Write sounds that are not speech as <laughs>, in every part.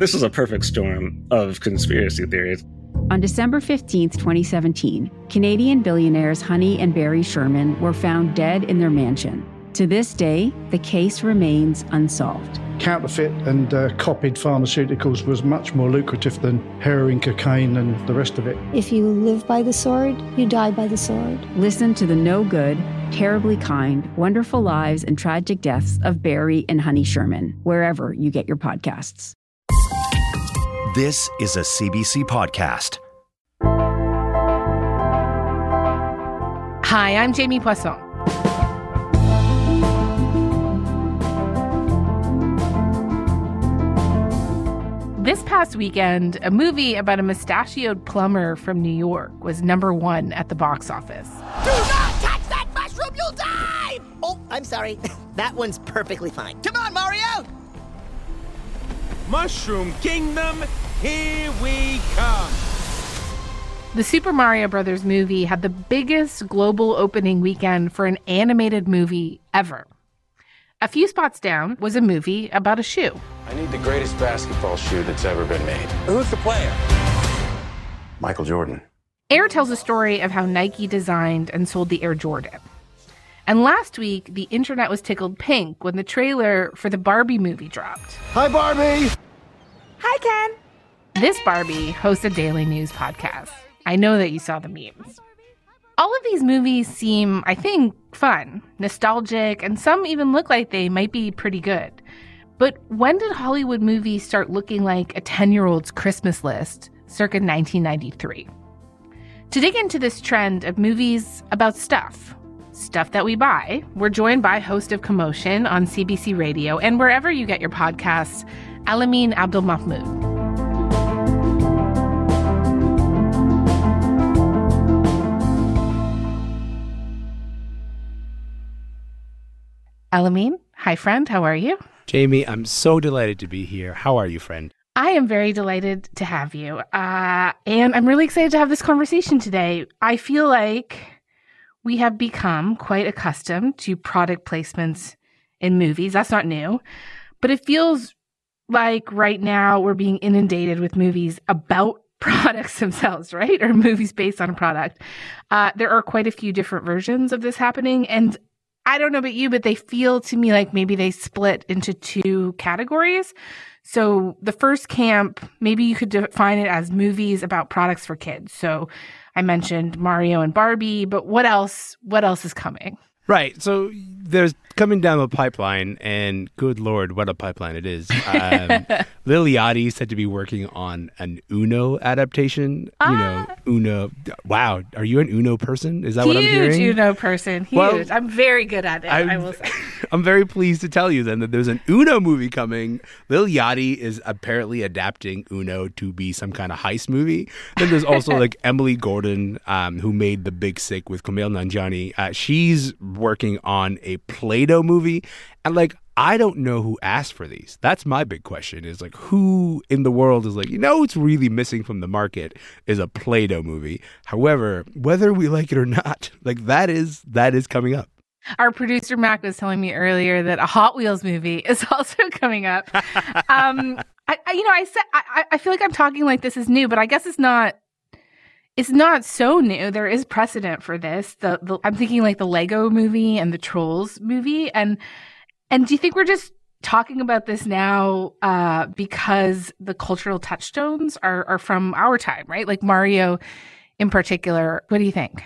This is a perfect storm of conspiracy theories. On December 15, 2017, Canadian billionaires Honey and Barry Sherman were found dead in their mansion. To this day, the case remains unsolved. Counterfeit and uh, copied pharmaceuticals was much more lucrative than heroin, cocaine, and the rest of it. If you live by the sword, you die by the sword. Listen to the no good, terribly kind, wonderful lives, and tragic deaths of Barry and Honey Sherman, wherever you get your podcasts. This is a CBC podcast. Hi, I'm Jamie Poisson. This past weekend, a movie about a mustachioed plumber from New York was number one at the box office. Do not touch that mushroom, you'll die! Oh, I'm sorry. <laughs> that one's perfectly fine. Come on, Mario! Mushroom Kingdom, here we come! The Super Mario Brothers movie had the biggest global opening weekend for an animated movie ever. A few spots down was a movie about a shoe. I need the greatest basketball shoe that's ever been made. Who's the player? Michael Jordan. Air tells a story of how Nike designed and sold the Air Jordan. And last week, the internet was tickled pink when the trailer for the Barbie movie dropped. Hi, Barbie! Hi, Ken! This Barbie hosts a daily news podcast. I know that you saw the memes. All of these movies seem, I think, fun, nostalgic, and some even look like they might be pretty good. But when did Hollywood movies start looking like a 10 year old's Christmas list circa 1993? To dig into this trend of movies about stuff, stuff that we buy, we're joined by host of Commotion on CBC Radio and wherever you get your podcasts, Alameen Abdul Mahmoud. Elamin, hi friend, how are you? Jamie, I'm so delighted to be here. How are you, friend? I am very delighted to have you. Uh, and I'm really excited to have this conversation today. I feel like we have become quite accustomed to product placements in movies. That's not new. But it feels like right now we're being inundated with movies about <laughs> products themselves, right? Or movies based on a product. Uh, there are quite a few different versions of this happening. And I don't know about you, but they feel to me like maybe they split into two categories. So the first camp, maybe you could define it as movies about products for kids. So I mentioned Mario and Barbie, but what else? What else is coming? Right. So there's coming down the pipeline, and good lord, what a pipeline it is. Um, <laughs> Lil Yachty said to be working on an Uno adaptation. Ah. You know, Uno. Wow, are you an Uno person? Is that Huge what I'm hearing? Huge Uno person. Huge. Well, I'm very good at it. i I'm- will say. <laughs> I'm very pleased to tell you then that there's an Uno movie coming. Lil Yachty is apparently adapting Uno to be some kind of heist movie. Then there's also like <laughs> Emily Gordon, um, who made The Big Sick with Kumail Nanjiani. Uh, she's working on a Play-Doh movie, and like I don't know who asked for these. That's my big question: is like who in the world is like you know what's really missing from the market is a Play-Doh movie. However, whether we like it or not, <laughs> like that is that is coming up. Our producer Mac was telling me earlier that a Hot Wheels movie <laughs> is also coming up. um, I, I, you know, I said I, I feel like I'm talking like this is new, but I guess it's not. It's not so new. There is precedent for this. The, the I'm thinking like the Lego movie and the Trolls movie, and and do you think we're just talking about this now uh, because the cultural touchstones are are from our time, right? Like Mario, in particular. What do you think?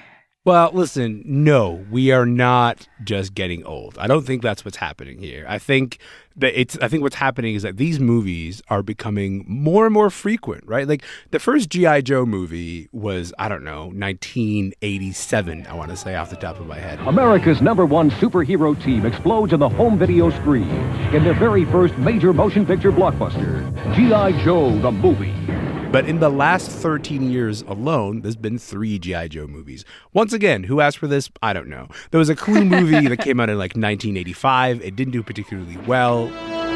Well, listen, no, we are not just getting old. I don't think that's what's happening here. I think that it's I think what's happening is that these movies are becoming more and more frequent, right? Like the first GI Joe movie was I don't know, 1987, I want to say off the top of my head. America's number one superhero team explodes on the home video screen in their very first major motion picture blockbuster, G.I. Joe the movie. But in the last 13 years alone, there's been three G.I. Joe movies. Once again, who asked for this? I don't know. There was a Clue <laughs> movie that came out in like 1985. It didn't do particularly well.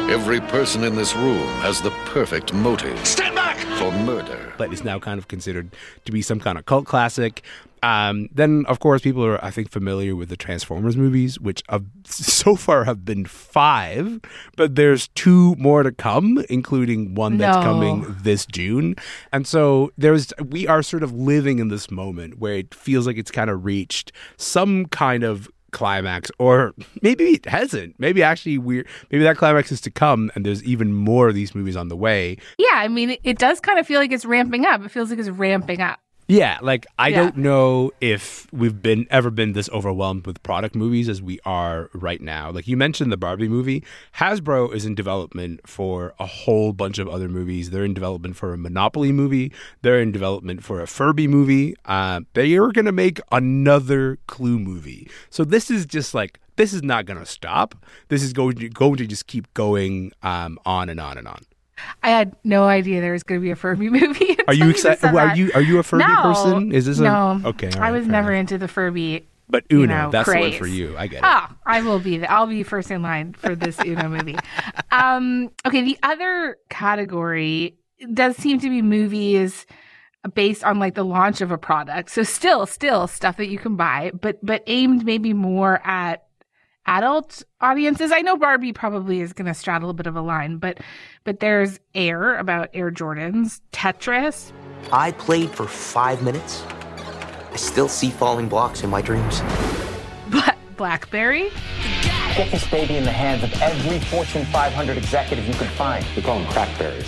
Every person in this room has the perfect motive. Stand back! For murder. But is now kind of considered to be some kind of cult classic. Um, then, of course, people are, I think, familiar with the Transformers movies, which have, <laughs> so far have been five, but there's two more to come, including one that's No. coming this June. And so there's, we are sort of living in this moment where it feels like it's kind of reached some kind of climax or maybe it hasn't maybe actually we're maybe that climax is to come and there's even more of these movies on the way Yeah, I mean, it, it does kind of feel like it's ramping up. It feels like it's ramping up. Yeah, like I Yeah. don't know if we've been ever been this overwhelmed with product movies as we are right now. Like you mentioned the Barbie movie, Hasbro is in development for a whole bunch of other movies. They're in development for a Monopoly movie. They're in development for a Furby movie. Uh, they are going to make another Clue movie. So this is just like this is not going to stop. This is going to going to just keep going um, on and on and on. I had no idea there was going to be a Furby <laughs> movie. Are you excited? Are that. you are you a Furby No. person? Is this a no? okay? all I was never enough. into the Furby. But Uno, you know, that's the one for you. I get it. Ah, I will be. I'll be first in line for this Uno movie. Um, okay, the other category does seem to be movies based on like the launch of a product. So still, still stuff that you can buy, but but aimed maybe more at adult audiences. I know Barbie probably is going to straddle a bit of a line, but but there's Air about Air Jordans, Tetris. I played for five minutes. I still see falling blocks in my dreams. But BlackBerry. Get this baby in the hands of every Fortune 500 executive you can find. We call them crackberries.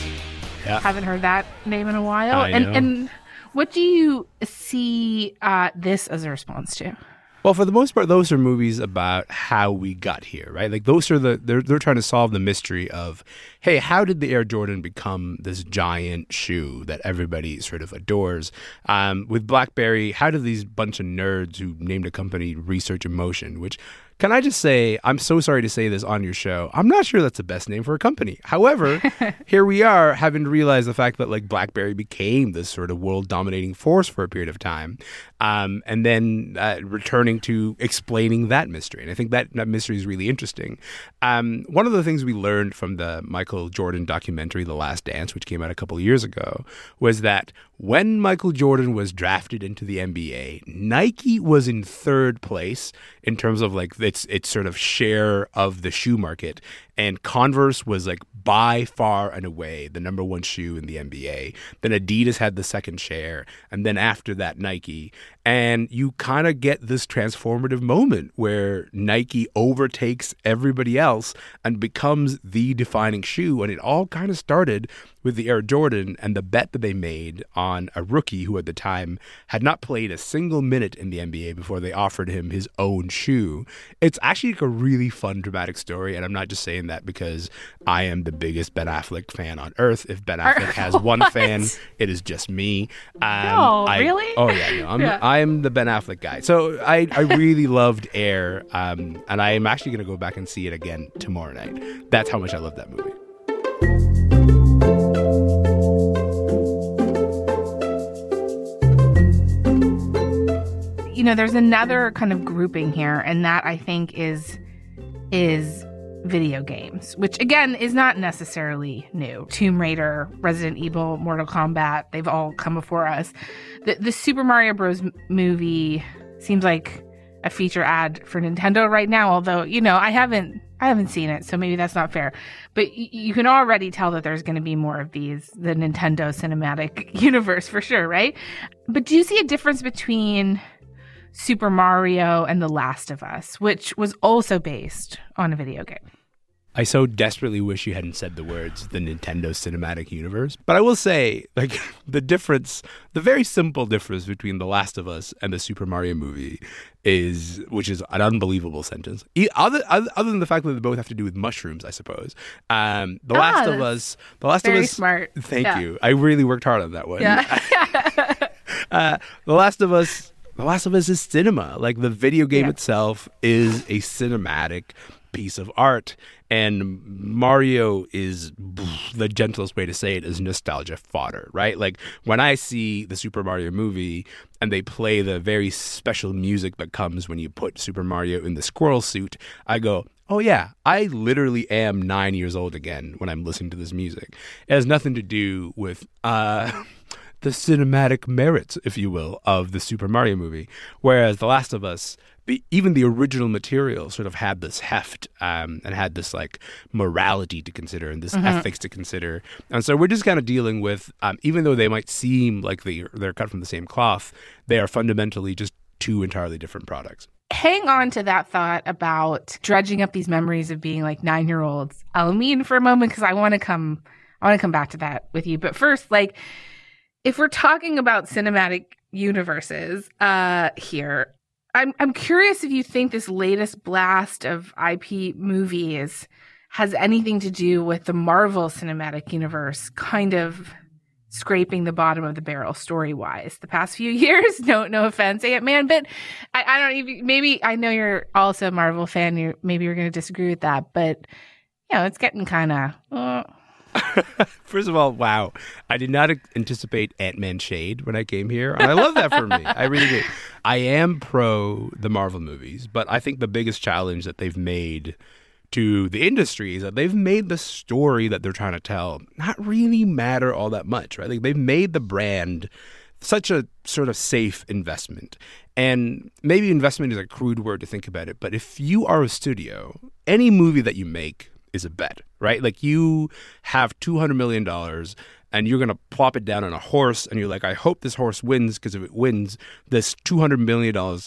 Yeah. Haven't heard that name in a while. I and know. and what do you see uh, this as a response to? Well, for the most part, those are movies about how we got here, right? Like those are the they're they're trying to solve the mystery of, hey, how did the Air Jordan become this giant shoe that everybody sort of adores? Um, with BlackBerry, how did these bunch of nerds who named a company Research In Motion, which can I just say, I'm so sorry to say this on your show. I'm not sure that's the best name for a company. However, <laughs> here we are having to realize the fact that like BlackBerry became this sort of world dominating force for a period of time. Um, and then uh, returning to explaining that mystery. And I think that, that mystery is really interesting. Um, one of the things we learned from the Michael Jordan documentary, The Last Dance, which came out a couple of years ago, was that when Michael Jordan was drafted into the NBA, Nike was in third place in terms of like its its sort of share of the shoe market, and Converse was like by far and away the number one shoe in the NBA. Then Adidas had the second share, and then after that Nike. And you kind of get this transformative moment where Nike overtakes everybody else and becomes the defining shoe. And it all kind of started with the Air Jordan and the bet that they made on a rookie who at the time had not played a single minute in the NBA before they offered him his own shoe. It's actually like a really fun, dramatic story. And I'm not just saying that because I am the biggest Ben Affleck fan on earth. If Ben <laughs> Affleck has one fan, it is just me. Um, No, I- really? Oh, yeah. No, I'm, Yeah. I'm the Ben Affleck guy. So I, I really loved Air. Um, and I am actually going to go back and see it again tomorrow night. That's how much I love that movie. You know, there's another kind of grouping here, and that I think is is video games, which again is not necessarily new. Tomb Raider, Resident Evil, Mortal Kombat, they've all come before us. The, the Super Mario Bros. movie seems like a feature ad for Nintendo right now, although, you know, I haven't I haven't seen it, so maybe that's not fair. But y- you can already tell that there's going to be more of these, the Nintendo cinematic <laughs> universe for sure, right? But do you see a difference between Super Mario and The Last of Us, which was also based on a video game? I so desperately wish you hadn't said the words the Nintendo Cinematic Universe. But I will say, like, <laughs> the difference, the very simple difference between The Last of Us and the Super Mario movie is, which is an unbelievable sentence. Other, other, than the fact that they both have to do with mushrooms, I suppose. Um, the Ah, Last of Us, The Last very of Us. smart. Thank Yeah. you. I really worked hard on that one. Yeah. <laughs> uh, the Last of Us, The Last of Us is cinema. Like the video game Yeah. itself is a cinematic piece of art, and Mario is <sighs> the gentlest way to say it is nostalgia fodder, right? Like when I see the Super Mario movie and they play the very special music that comes when you put Super Mario in the squirrel suit, I go. Oh yeah, I literally am nine years old again when I'm listening to this music. It has nothing to do with uh, <laughs> the cinematic merits, if you will, of the Super Mario movie. Whereas The Last of Us, the, even the original material sort of had this heft um, and had this like morality to consider and this Mhm. ethics to consider. And so we're just kind of dealing with, um, even though they might seem like they, they're cut from the same cloth, they are fundamentally just two entirely different products. hang on to that thought about dredging up these memories of being like nine year olds Elamin for a moment because I want to come I want to come back to that with you. But first, like if we're talking about cinematic universes uh here, I'm I'm curious if you think this latest blast of IP movies has anything to do with the Marvel cinematic universe kind of scraping the bottom of the barrel story wise the past few <laughs> years. No, no offense, Ant Man, but I, I don't even. Maybe I know you're also a Marvel fan. You maybe you're going to disagree with that, but you know it's getting kind of. Uh, <laughs> First of all, wow. I did not anticipate Ant Man shade when I came here. And I love that for me. <laughs> I really do. I am pro the Marvel movies, but I think the biggest challenge that they've made to the industry is that they've made the story that they're trying to tell not really matter all that much, right? Like they've made the brand such a sort of safe investment. And maybe investment is a crude word to think about it, but if you are a studio, any movie that you make is a bet, right? Like you have $200 million and you're going to plop it down on a horse and you're like, I hope this horse wins because if it wins, this $200 million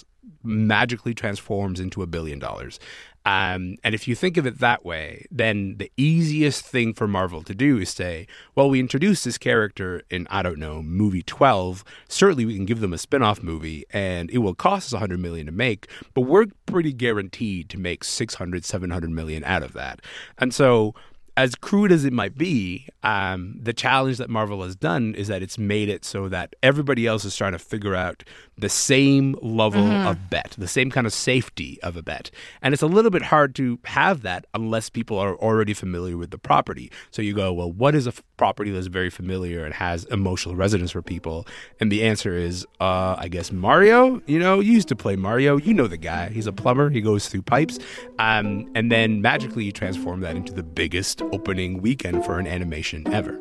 magically transforms into a billion dollars. Um, and if you think of it that way, then the easiest thing for Marvel to do is say, well, we introduced this character in, I don't know, movie 12. Certainly we can give them a spin off movie and it will cost us 100 million to make, but we're pretty guaranteed to make 600, 700 million out of that. And so as crude as it might be, um, the challenge that Marvel has done is that it's made it so that everybody else is trying to figure out the same level Mhm. of bet, the same kind of safety of a bet. And it's a little bit hard to have that unless people are already familiar with the property. So you go, well, what is a f- property that's very familiar and has emotional resonance for people? And the answer is, uh, I guess Mario. You know, you used to play Mario. You know the guy. He's a plumber. He goes through pipes. Um, and then magically you transform that into the biggest opening weekend for an animation ever.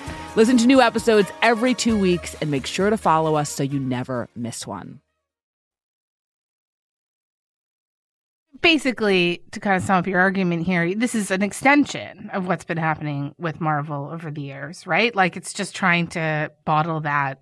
Listen to new episodes every two weeks and make sure to follow us so you never miss one. basically, to kind of sum up your argument here, this is an extension of what's been happening with Marvel over the years, right? Like it's just trying to bottle that,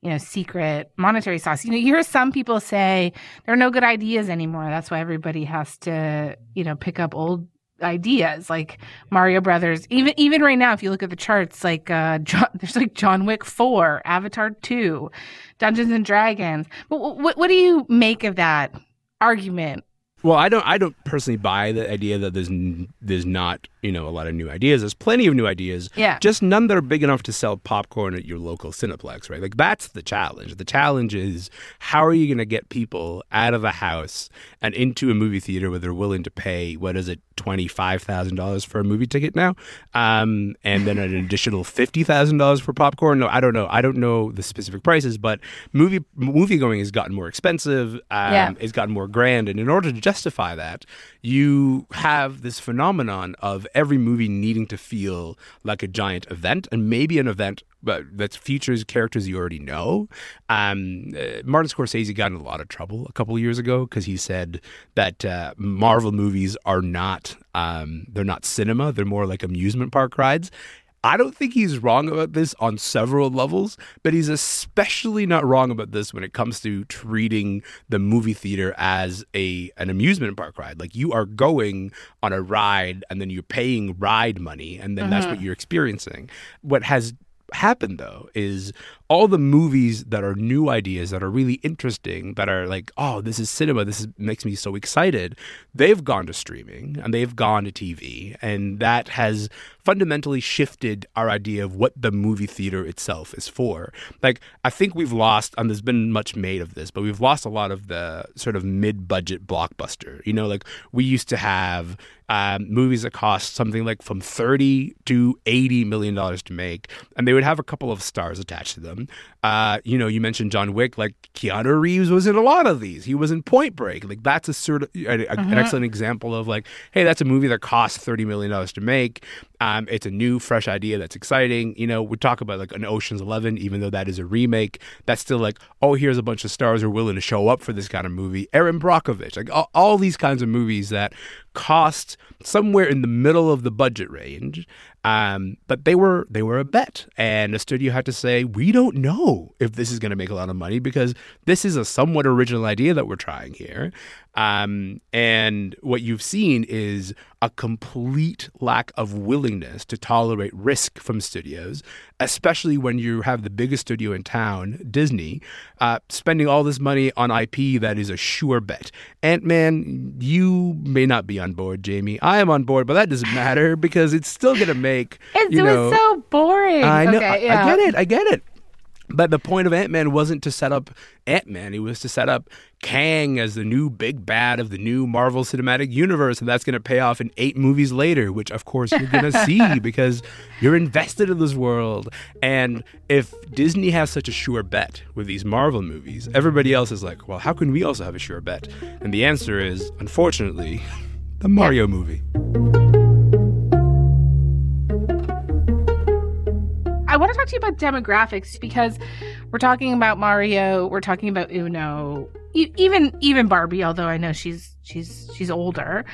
you know, secret monetary sauce. You know, you hear some people say there are no good ideas anymore. That's why everybody has to, you know, pick up old ideas like Mario Brothers. Even even right now, if you look at the charts, like uh, <laughs> John, there's like John Wick Four, Avatar Two, Dungeons and Dragons. But what what do you make of that argument? Well, I don't. I don't personally buy the idea that there's there's not you know a lot of new ideas. There's plenty of new ideas. Yeah. Just none that are big enough to sell popcorn at your local Cineplex, right? Like that's the challenge. The challenge is how are you going to get people out of a house and into a movie theater where they're willing to pay what is it twenty five thousand dollars for a movie ticket now, um, and then an <laughs> additional fifty thousand dollars for popcorn. No, I don't know. I don't know the specific prices, but movie movie going has gotten more expensive. Um, Yeah. It's gotten more grand, and in order to justify that, you have this phenomenon of every movie needing to feel like a giant event, and maybe an event that features characters you already know. Um, uh, Martin Scorsese got in a lot of trouble a couple years ago because he said that uh, Marvel movies are not um, they're not cinema; they're more like amusement park rides. I don't think he's wrong about this on several levels, but he's especially not wrong about this when it comes to treating the movie theater as a an amusement park ride. Like you are going on a ride and then you're paying ride money and then that's Mhm. what you're experiencing. What has happened though is all the movies that are new ideas that are really interesting that are like oh this is cinema. This is, makes me so excited they've gone to streaming and they've gone to tv and that has fundamentally shifted our idea of what the movie theater itself is for. Like i think we've lost and there's been much made of this but we've lost a lot of the sort of mid-budget blockbuster. You know like we used to have um, movies that cost something like from 30 to 80 million dollars to make and they would have a couple of stars attached to them. Uh, you know you mentioned john wick like keanu reeves was in a lot of these. He was in point break. Like that's a sort of a, Mm-hmm. an excellent example of like hey that's a movie that costs 30 million dollars to make. Um, it's a new fresh idea that's exciting. You know we talk about like an oceans 11 even though that is a remake that's still like oh here's a bunch of stars who are willing to show up for this kind of movie. Erin Brockovich like all, all these kinds of movies that cost somewhere in the middle of the budget range um, but they were they were a bet, and the studio had to say, "We don't know if this is going to make a lot of money because this is a somewhat original idea that we're trying here." Um, and what you've seen is a complete lack of willingness to tolerate risk from studios, especially when you have the biggest studio in town, Disney, uh, spending all this money on IP that is a sure bet. Ant Man, you may not be on board, Jamie. I am on board, but that doesn't matter because it's still going to make. It's, you know, it's so boring. I know. Okay, I, yeah. I get it. I get it. But the point of Ant Man wasn't to set up Ant Man. It was to set up Kang as the new big bad of the new Marvel Cinematic Universe. And that's going to pay off in eight movies later, which of course you're going <laughs> to see because you're invested in this world. And if Disney has such a sure bet with these Marvel movies, everybody else is like, well, how can we also have a sure bet? And the answer is, unfortunately, <laughs> the Mario movie. Talk to you about demographics because we're talking about Mario, we're talking about Uno, even even Barbie. Although I know she's she's she's older,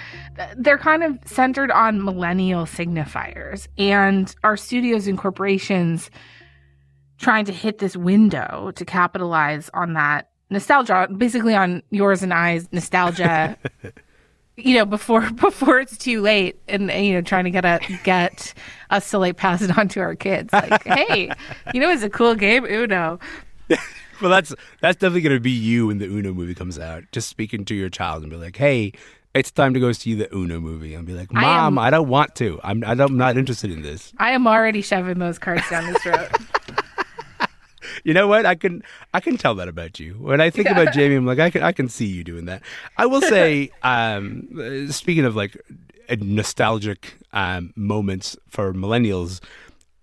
they're kind of centered on millennial signifiers, and our studios and corporations trying to hit this window to capitalize on that nostalgia, basically on yours and I's nostalgia. <laughs> you know before <laughs> before it's too late and you know trying to get a get us to like pass it on to our kids. Like <laughs> hey you know it's a cool game uno. <laughs> Well that's that's definitely going to be you when the uno movie comes out. Just speaking to your child and be like hey it's time to go see the uno movie. And be like I mom am- i, don't want to. I'm I don't, I'm not interested in this. I am already shoving those cards down his throat you know what? I can I can tell that about you. When I think about Jamie, I'm like I can I can see you doing that. I will say, <laughs> um, uh, speaking of like uh, nostalgic um, moments for millennials,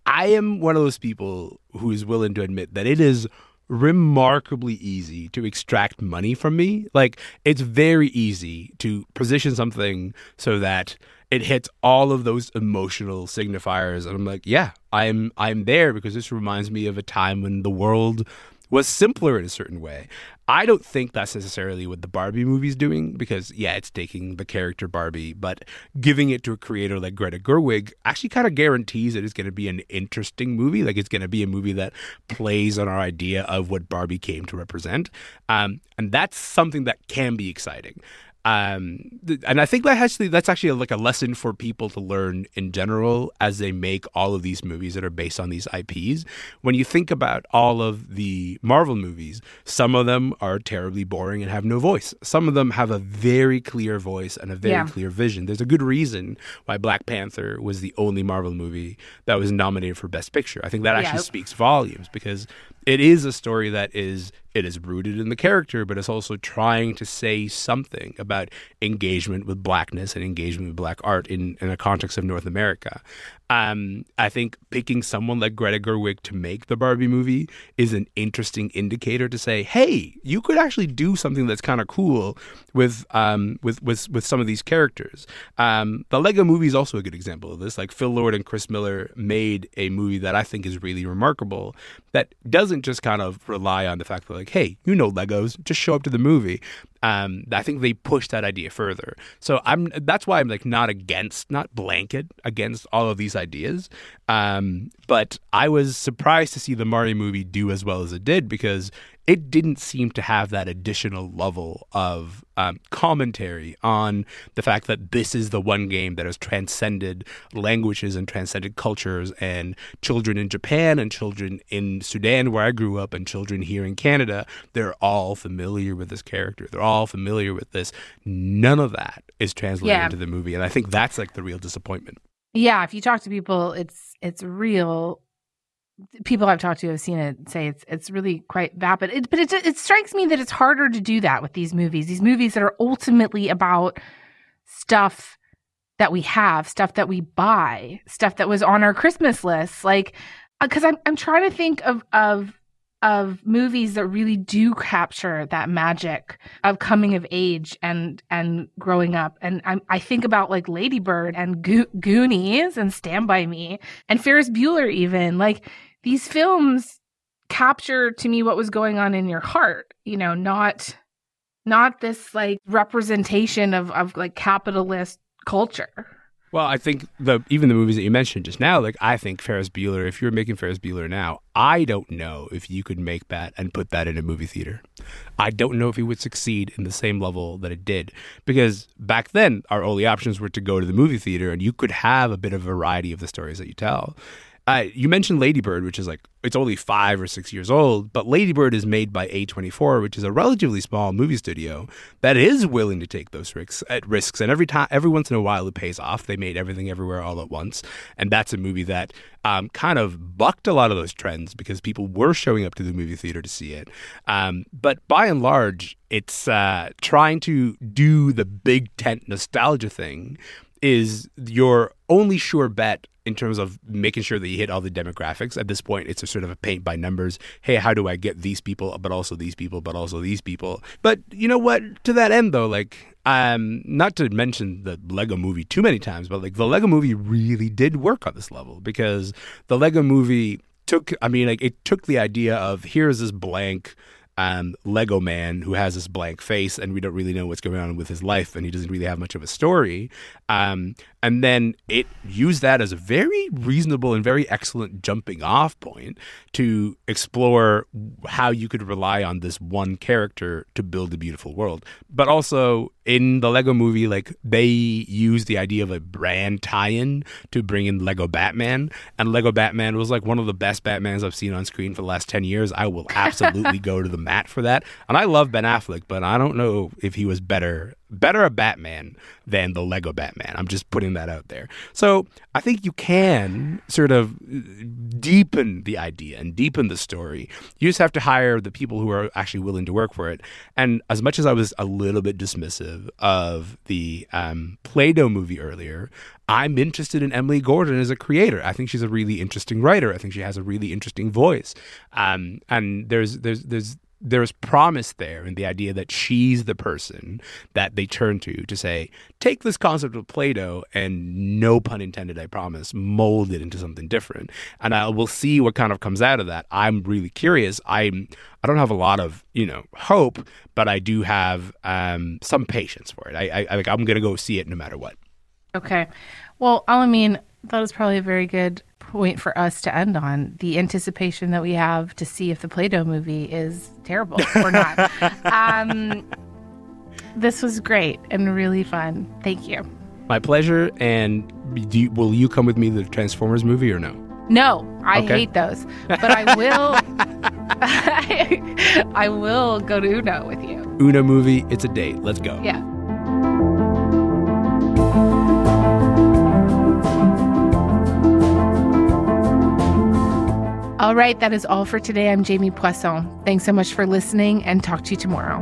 I am one of those people who is willing to admit that it is remarkably easy to extract money from me. Like it's very easy to position something so that it hits all of those emotional signifiers and I'm like, yeah, I'm I'm there because this reminds me of a time when the world was simpler in a certain way. I don't think that's necessarily what the Barbie movie's doing because yeah, it's taking the character Barbie, but giving it to a creator like Greta Gerwig actually kind of guarantees that it's going to be an interesting movie. Like it's going to be a movie that plays on our idea of what Barbie came to represent, um, and that's something that can be exciting. Um, th- and I think that actually that's actually like a lesson for people to learn in general as they make all of these movies that are based on these IPs. When you think about all of the Marvel movies, some of them are terribly boring and have no voice. Some of them have a very clear voice and a very Yeah. clear vision. There's a good reason why Black Panther was the only Marvel movie that was nominated for Best Picture. I think that actually Yeah. speaks volumes because it is a story that is it is rooted in the character, but it's also trying to say something about engagement with blackness and engagement with black art in, in a context of North America. Um, I think picking someone like Greta Gerwig to make the Barbie movie is an interesting indicator to say, hey, you could actually do something that's kind of cool with um, with with with some of these characters. Um, the Lego movie is also a good example of this. Like Phil Lord and Chris Miller made a movie that I think is really remarkable. That doesn't just kind of rely on the fact that like, hey, you know Legos, just show up to the movie. Um, I think they push that idea further. So I'm that's why I'm like not against, not blanket against all of these ideas. Um, but I was surprised to see the Mario movie do as well as it did because it didn't seem to have that additional level of um, commentary on the fact that this is the one game that has transcended languages and transcended cultures and children in Japan and children in Sudan where I grew up and children here in Canada they're all familiar with this character they're all familiar with this none of that is translated Yeah. into the movie and I think that's like the real disappointment Yeah, if you talk to people, it's it's real. People I've talked to have seen it say it's it's really quite. But it but it it strikes me that it's harder to do that with these movies. These movies that are ultimately about stuff that we have, stuff that we buy, stuff that was on our Christmas list. Like, uh, because I'm I'm trying to think of of of movies that really do capture that magic of coming of age and and growing up and i I think about like Lady Bird and Go- Goonies and Stand by Me and Ferris Bueller even like these films capture to me what was going on in your heart you know not not this like representation of of like capitalist culture Well, I think the even the movies that you mentioned just now, like I think Ferris Bueller. If you're making Ferris Bueller now, I don't know if you could make that and put that in a movie theater. I don't know if it would succeed in the same level that it did because back then our only options were to go to the movie theater, and you could have a bit of variety of the stories that you tell. You mentioned Lady Bird, which is like it's only five or six years old, but Lady Bird is made by A24, which is a relatively small movie studio that is willing to take those risks at risks, and every time, every once in a while, it pays off. They made Everything Everywhere All at Once, and that's a movie that um, kind of bucked a lot of those trends because people were showing up to the movie theater to see it. Um, but by and large, it's uh, trying to do the big tent nostalgia thing is your only sure bet in terms of making sure that you hit all the demographics. At this point, it's a sort of a paint by numbers. Hey, how do I get these people, but also these people, but also these people? But you know what? To that end, though, like, um, not to mention the Lego movie too many times, but like the Lego movie really did work on this level because the Lego movie took, I mean, like, it took the idea of here's this blank um, Lego man who has this blank face, and we don't really know what's going on with his life, and he doesn't really have much of a story. Um, and then it used that as a very reasonable and very excellent jumping off point to explore how you could rely on this one character to build a beautiful world. But also in the Lego movie, like they use the idea of a brand tie in to bring in Lego Batman. And Lego Batman was like one of the best Batmans I've seen on screen for the last 10 years. I will <laughs> absolutely go to the mat for that. And I love Ben Affleck, but I don't know if he was better better a Batman than the Lego Batman. I'm just putting that out there. So I think you can sort of deepen the idea and deepen the story. You just have to hire the people who are actually willing to work for it. And as much as I was a little bit dismissive of the um, Play Doh movie earlier, I'm interested in Emily Gordon as a creator. I think she's a really interesting writer. I think she has a really interesting voice. Um, and there's there's there's there's promise there in the idea that she's the person that they turn to to say, take this concept of Play-Doh and no pun intended, I promise, mold it into something different. And I will see what kind of comes out of that. I'm really curious. I'm I don't have a lot of you know hope, but I do have um, some patience for it. I, I like I'm gonna go see it no matter what. Okay. Well, Elamin, that is probably a very good point for us to end on. The anticipation that we have to see if the Play Doh movie is terrible or not. <laughs> um, this was great and really fun. Thank you. My pleasure. And do you, will you come with me to the Transformers movie or no? No, I Okay. hate those, but I will. <laughs> I will go to Uno with you. Uno movie. It's a date. Let's go. Yeah. All right, that is all for today. I'm Jamie Poisson. Thanks so much for listening and talk to you tomorrow.